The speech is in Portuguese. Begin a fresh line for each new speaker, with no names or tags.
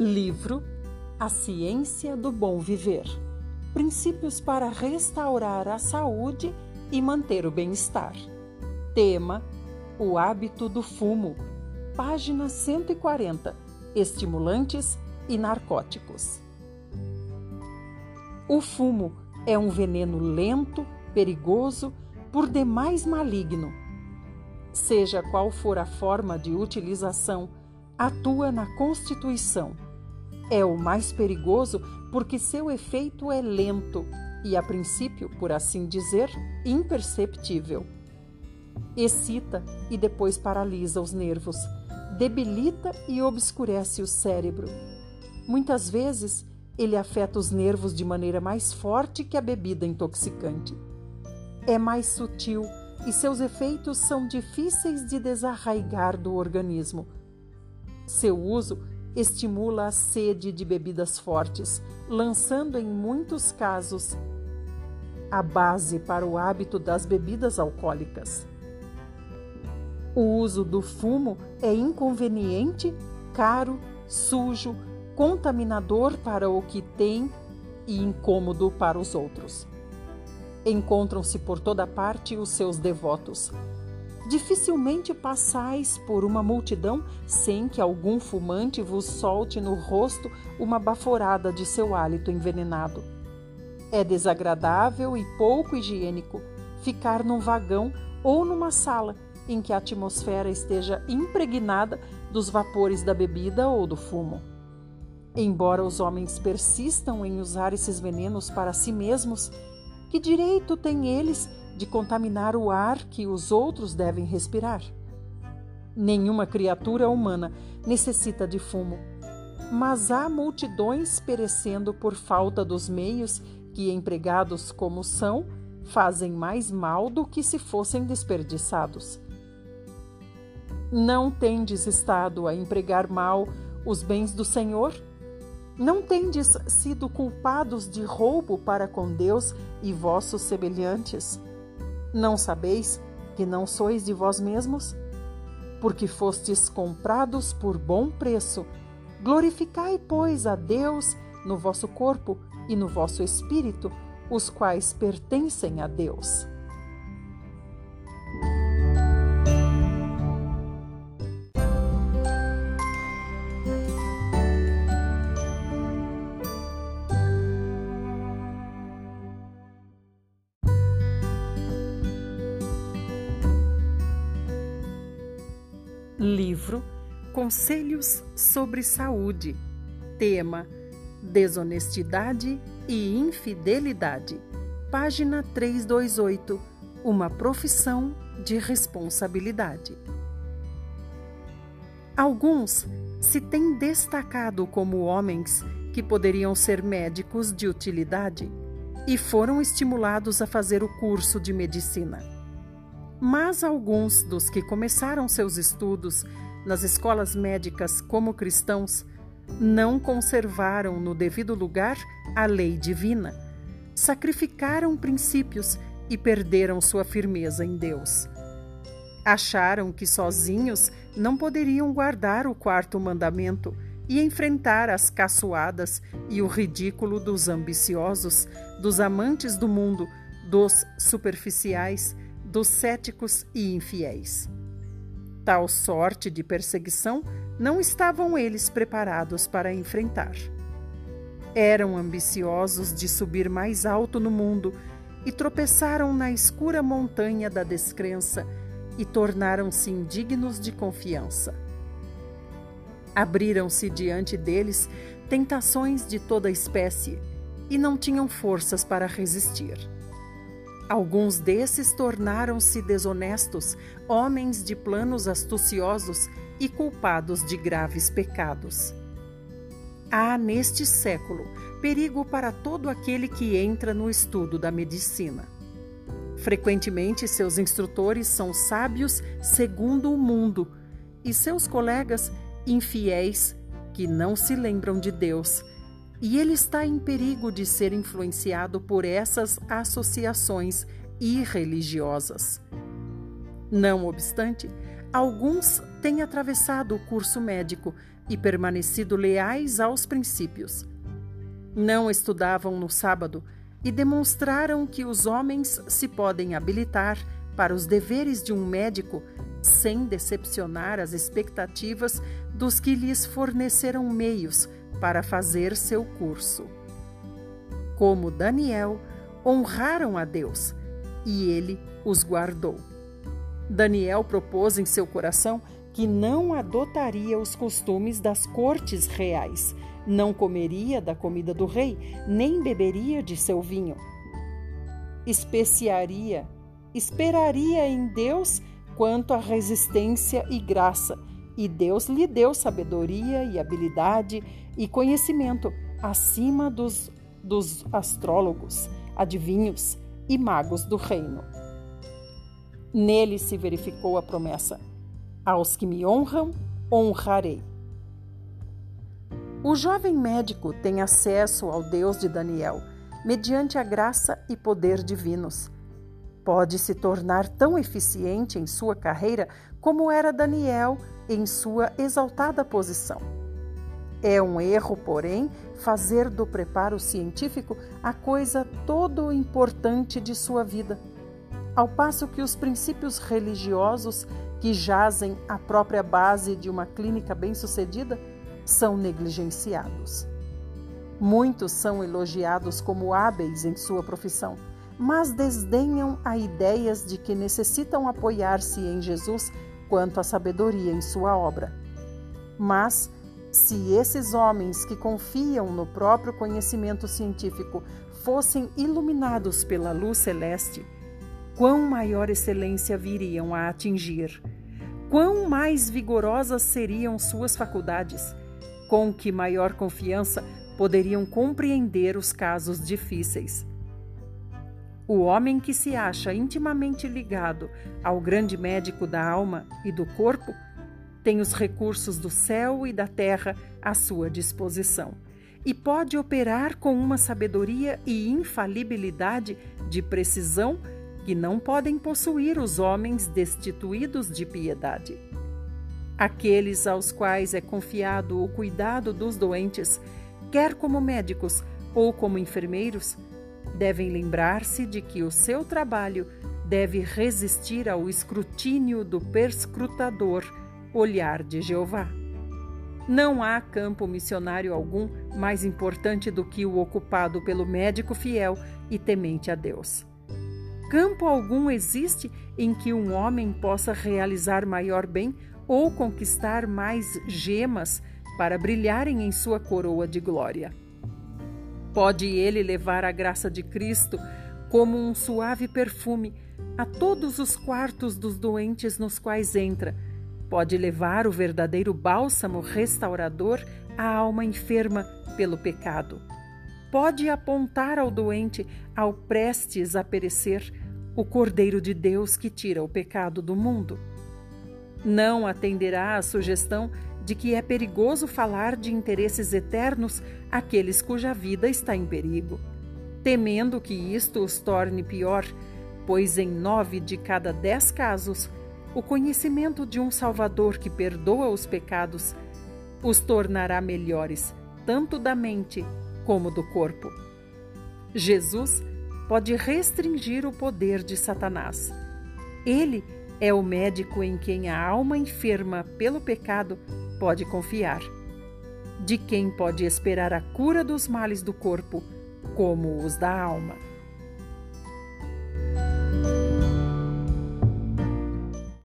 Livro A Ciência do Bom Viver Princípios para restaurar a saúde e manter o bem-estar. Tema: O hábito do fumo. Página 140. Estimulantes e narcóticos. O fumo é um veneno lento, perigoso, por demais maligno. Seja qual for a forma de utilização, atua na constituição é o mais perigoso porque seu efeito é lento e, a princípio, por assim dizer, imperceptível. Excita e depois paralisa os nervos, debilita e obscurece o cérebro. Muitas vezes, ele afeta os nervos de maneira mais forte que a bebida intoxicante. É mais sutil e seus efeitos são difíceis de desarraigar do organismo. Seu uso estimula a sede de bebidas fortes, lançando em muitos casos a base para o hábito das bebidas alcoólicas. O uso do fumo é inconveniente, caro, sujo, contaminador para o que tem e incômodo para os outros. Encontram-se por toda parte os seus devotos, Dificilmente passais por uma multidão sem que algum fumante vos solte no rosto uma baforada de seu hálito envenenado. É desagradável e pouco higiênico ficar num vagão ou numa sala em que a atmosfera esteja impregnada dos vapores da bebida ou do fumo. Embora os homens persistam em usar esses venenos para si mesmos, que direito têm eles de contaminar o ar que os outros devem respirar. Nenhuma criatura humana necessita de fumo, mas há multidões perecendo por falta dos meios que, empregados como são, fazem mais mal do que se fossem desperdiçados. Não tendes estado a empregar mal os bens do Senhor? Não tendes sido culpados de roubo para com Deus e vossos semelhantes? Não sabeis que não sois de vós mesmos? Porque fostes comprados por bom preço. Glorificai, pois, a Deus no vosso corpo e no vosso espírito, os quais pertencem a Deus. Livro Conselhos sobre Saúde. Tema: Desonestidade e Infidelidade. Página 328. Uma profissão de responsabilidade. Alguns se têm destacado como homens que poderiam ser médicos de utilidade e foram estimulados a fazer o curso de medicina. Mas alguns dos que começaram seus estudos nas escolas médicas como cristãos não conservaram no devido lugar a lei divina, sacrificaram princípios e perderam sua firmeza em Deus. Acharam que sozinhos não poderiam guardar o quarto mandamento e enfrentar as caçoadas e o ridículo dos ambiciosos, dos amantes do mundo, dos superficiais dos céticos e infiéis. Tal sorte de perseguição não estavam eles preparados para enfrentar. Eram ambiciosos de subir mais alto no mundo e tropeçaram na escura montanha da descrença e tornaram-se indignos de confiança. Abriram-se diante deles tentações de toda espécie e não tinham forças para resistir. Alguns desses tornaram-se desonestos, homens de planos astuciosos e culpados de graves pecados. Há neste século perigo para todo aquele que entra no estudo da medicina. Frequentemente, seus instrutores são sábios segundo o mundo e seus colegas infiéis que não se lembram de Deus e ele está em perigo de ser influenciado por essas associações irreligiosas. Não obstante, alguns têm atravessado o curso médico, e permanecido leais aos princípios. Não estudavam no sábado e demonstraram que os homens se podem habilitar para os deveres de um médico sem decepcionar as expectativas dos que lhes forneceram meios para fazer seu curso. Como Daniel, honraram a Deus e ele os guardou. Daniel propôs em seu coração que não adotaria os costumes das cortes reais, não comeria da comida do rei, nem beberia de seu vinho. Especiaria, esperaria em Deus quanto à resistência e graça, e Deus lhe deu sabedoria e habilidade e conhecimento acima dos, dos astrólogos, adivinhos e magos do reino. Nele se verificou a promessa: Aos que me honram, honrarei. O jovem médico tem acesso ao Deus de Daniel mediante a graça e poder divinos. Pode se tornar tão eficiente em sua carreira como era Daniel em sua exaltada posição. É um erro, porém, fazer do preparo científico a coisa todo importante de sua vida ao passo que os princípios religiosos que jazem à própria base de uma clínica bem-sucedida são negligenciados. Muitos são elogiados como hábeis em sua profissão, mas desdenham a ideias de que necessitam apoiar-se em Jesus quanto à sabedoria em sua obra. Mas, se esses homens que confiam no próprio conhecimento científico fossem iluminados pela luz celeste, quão maior excelência viriam a atingir, quão mais vigorosas seriam suas faculdades, com que maior confiança poderiam compreender os casos difíceis. O homem que se acha intimamente ligado ao grande médico da alma e do corpo tem os recursos do céu e da terra à sua disposição e pode operar com uma sabedoria e infalibilidade de precisão que não podem possuir os homens destituídos de piedade. Aqueles aos quais é confiado o cuidado dos doentes, quer como médicos ou como enfermeiros, devem lembrar-se de que o seu trabalho deve resistir ao escrutínio do perscrutador, olhar de Jeová. Não há campo missionário algum mais importante do que o ocupado pelo médico fiel e temente a Deus. Campo algum existe em que um homem possa realizar maior bem ou conquistar mais gemas para brilharem em sua coroa de glória. Pode ele levar a graça de Cristo como um suave perfume a todos os quartos dos doentes nos quais entra. Pode levar o verdadeiro bálsamo restaurador à alma enferma pelo pecado pode apontar ao doente, ao prestes a perecer, o Cordeiro de Deus que tira o pecado do mundo. Não atenderá à sugestão de que é perigoso falar de interesses eternos àqueles cuja vida está em perigo, temendo que isto os torne pior, pois em nove de cada dez casos, o conhecimento de um Salvador que perdoa os pecados os tornará melhores, tanto da mente como do corpo. Jesus pode restringir o poder de Satanás. Ele é o médico em quem a alma enferma pelo pecado pode confiar, de quem pode esperar a cura dos males do corpo, como os da alma.